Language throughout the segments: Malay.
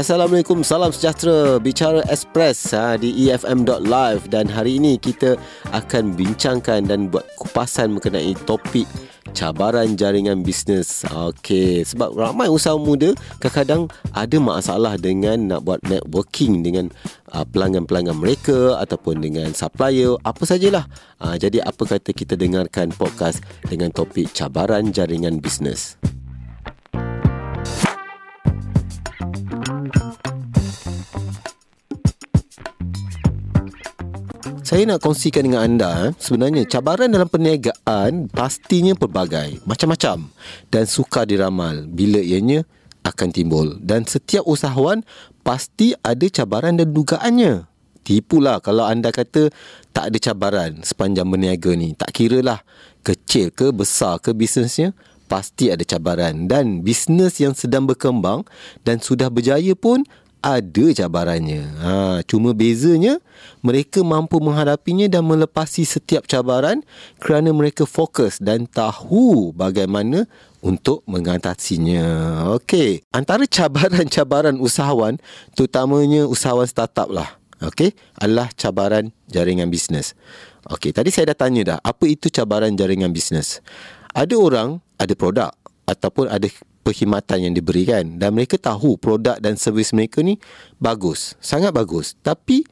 Assalamualaikum, salam sejahtera. Bicara Express ha, di efm.live Dan hari ini kita akan bincangkan dan buat kupasan mengenai topik cabaran jaringan bisnes. Okey, sebab ramai usaha muda Kadang-kadang ada masalah dengan nak buat networking Dengan uh, pelanggan-pelanggan mereka Ataupun dengan supplier Apa sajalah. Uh, Jadi apa kata kita dengarkan podcast Dengan topik cabaran jaringan bisnes Saya nak kongsikan dengan anda eh, Sebenarnya cabaran dalam perniagaan Pastinya pelbagai Macam-macam. Dan sukar diramal Bila ianya akan timbul. Dan setiap usahawan Pasti ada cabaran dan dugaannya. Tipulah kalau anda kata Tak ada cabaran sepanjang berniaga ni. Tak kira lah Kecil ke besar ke bisnesnya Pasti ada cabaran. Dan bisnes yang sedang berkembang Dan sudah berjaya pun ada cabarannya. Ha, cuma bezanya mereka mampu menghadapinya dan melepasi setiap cabaran kerana mereka fokus dan tahu bagaimana untuk mengatasinya. Okey, antara cabaran-cabaran usahawan, terutamanya usahawan startup lah. Okey, adalah cabaran jaringan bisnes. Okey, tadi saya dah tanya dah, apa itu cabaran jaringan bisnes? Ada orang ada produk ataupun ada perkhidmatan yang diberikan dan mereka tahu produk dan servis mereka ni bagus, sangat bagus. Tapi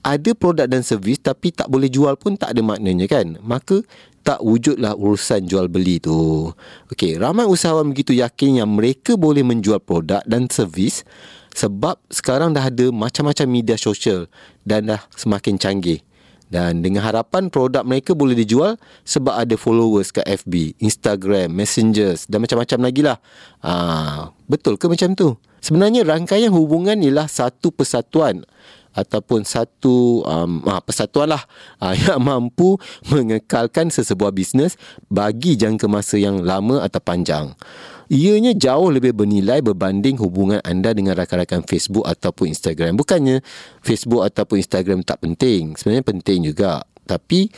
ada produk dan servis tapi tak boleh jual pun tak ada maknanya kan. Maka tak wujudlah urusan jual beli tu. Okey, ramai usahawan begitu yakin yang mereka boleh menjual produk dan servis sebab sekarang dah ada macam-macam media sosial dan dah semakin canggih. Dan dengan harapan produk mereka boleh dijual sebab ada followers kat FB, Instagram, Messengers dan macam-macam lagi lah. Ha, betul ke macam tu? Sebenarnya rangkaian hubungan ialah satu persatuan ataupun satu um, ha, persatuan lah ha, yang mampu mengekalkan sesebuah bisnes bagi jangka masa yang lama atau panjang. Ianya jauh lebih bernilai berbanding hubungan anda dengan rakan-rakan Facebook ataupun Instagram. Bukannya Facebook ataupun Instagram tak penting. Sebenarnya penting juga. Tapi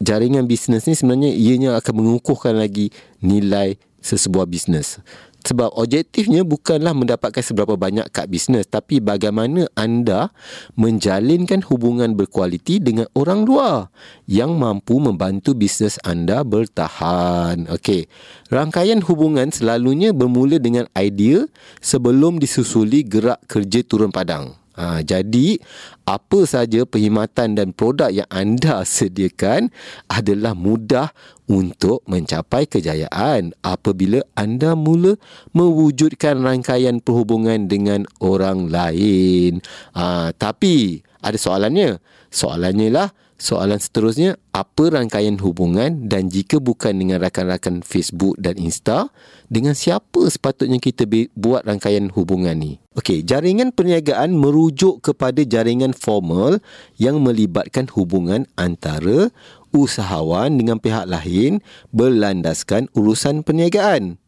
jaringan bisnes ni sebenarnya ianya akan mengukuhkan lagi nilai sesebuah bisnes. Sebab objektifnya bukanlah mendapatkan seberapa banyak kad bisnes tapi bagaimana anda menjalinkan hubungan berkualiti dengan orang luar yang mampu membantu bisnes anda bertahan. Okey. Rangkaian hubungan selalunya bermula dengan idea sebelum disusuli gerak kerja turun padang. Ha, jadi, apa saja perkhidmatan dan produk yang anda sediakan adalah mudah untuk mencapai kejayaan apabila anda mula mewujudkan rangkaian perhubungan dengan orang lain. Ha, tapi, ada soalannya. Soalannya lah, Soalan seterusnya, apa rangkaian hubungan dan jika bukan dengan rakan-rakan Facebook dan Insta, dengan siapa sepatutnya kita buat rangkaian hubungan ni? Okey, jaringan perniagaan merujuk kepada jaringan formal yang melibatkan hubungan antara usahawan dengan pihak lain berlandaskan urusan perniagaan.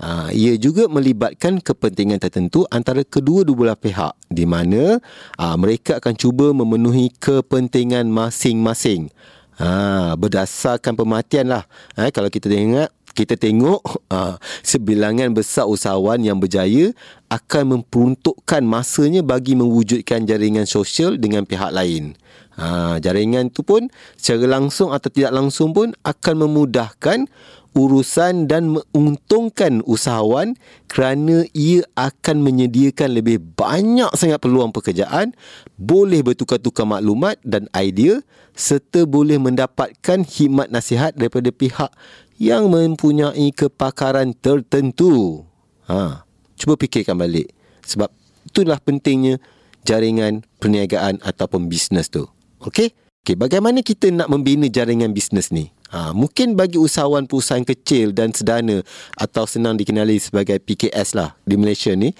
Ha, ia juga melibatkan kepentingan tertentu antara kedua-dua pihak di mana ha, mereka akan cuba memenuhi kepentingan masing-masing. Ha, berdasarkan pematian lah. Ha, kalau kita tengok, kita tengok ha, sebilangan besar usahawan yang berjaya akan memperuntukkan masanya bagi mewujudkan jaringan sosial dengan pihak lain. Ha, jaringan itu pun secara langsung atau tidak langsung pun akan memudahkan urusan dan menguntungkan usahawan kerana ia akan menyediakan lebih banyak sangat peluang pekerjaan, boleh bertukar-tukar maklumat dan idea serta boleh mendapatkan khidmat nasihat daripada pihak yang mempunyai kepakaran tertentu. Ha, cuba fikirkan balik. Sebab itulah pentingnya jaringan perniagaan ataupun bisnes tu. Okey? Okey, bagaimana kita nak membina jaringan bisnes ni? Ha, mungkin bagi usahawan perusahaan kecil dan sedana atau senang dikenali sebagai PKS lah di Malaysia ni,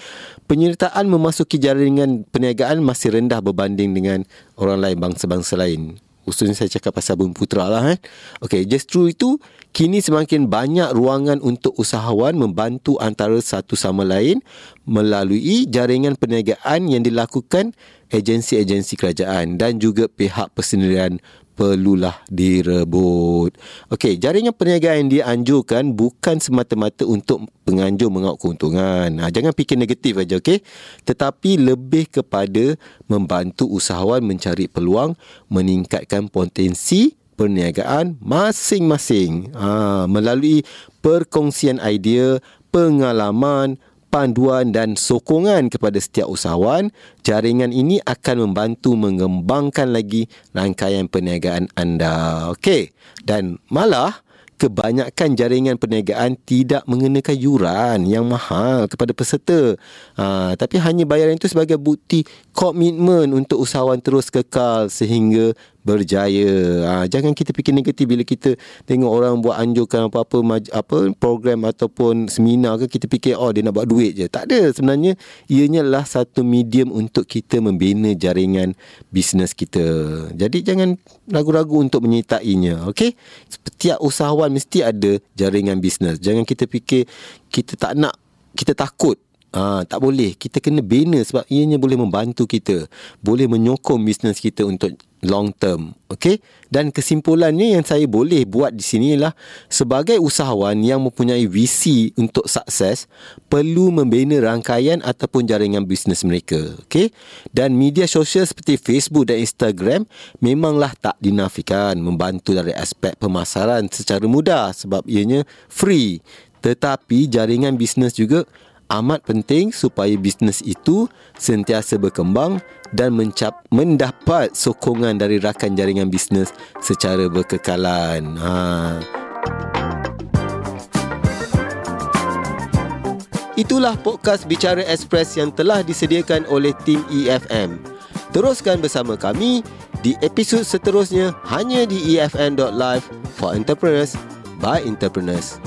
penyertaan memasuki jaringan perniagaan masih rendah berbanding dengan orang lain bangsa-bangsa lain. Khususnya saya cakap pasal Bumi Putra lah. Eh. Okay, justru itu, kini semakin banyak ruangan untuk usahawan membantu antara satu sama lain melalui jaringan perniagaan yang dilakukan agensi-agensi kerajaan dan juga pihak persendirian perlulah direbut. Okey, jaringan perniagaan yang dianjurkan bukan semata-mata untuk penganjur mengauk keuntungan. Ha, jangan fikir negatif aja, okey? Tetapi lebih kepada membantu usahawan mencari peluang, meningkatkan potensi perniagaan masing-masing ha, melalui perkongsian idea, pengalaman, panduan dan sokongan kepada setiap usahawan, jaringan ini akan membantu mengembangkan lagi rangkaian perniagaan anda. Okey. Dan malah kebanyakan jaringan perniagaan tidak mengenakan yuran yang mahal kepada peserta. Ha, tapi hanya bayaran itu sebagai bukti komitmen untuk usahawan terus kekal sehingga berjaya. Ha, jangan kita fikir negatif bila kita tengok orang buat anjurkan apa-apa apa program ataupun seminar ke kita fikir oh dia nak buat duit je. Tak ada sebenarnya ianya adalah satu medium untuk kita membina jaringan bisnes kita. Jadi jangan ragu-ragu untuk menyertainya. Okey? Setiap usahawan mesti ada jaringan bisnes. Jangan kita fikir kita tak nak kita takut Ah, tak boleh. Kita kena bina sebab ianya boleh membantu kita. Boleh menyokong bisnes kita untuk long term. Okay? Dan kesimpulannya yang saya boleh buat di sini ialah sebagai usahawan yang mempunyai visi untuk sukses perlu membina rangkaian ataupun jaringan bisnes mereka. Okay? Dan media sosial seperti Facebook dan Instagram memanglah tak dinafikan membantu dari aspek pemasaran secara mudah sebab ianya free. Tetapi jaringan bisnes juga amat penting supaya bisnes itu sentiasa berkembang dan mencap mendapat sokongan dari rakan jaringan bisnes secara berkekalan. Ha. Itulah podcast Bicara Express yang telah disediakan oleh tim EFM. Teruskan bersama kami di episod seterusnya hanya di efn.live for entrepreneurs by entrepreneurs.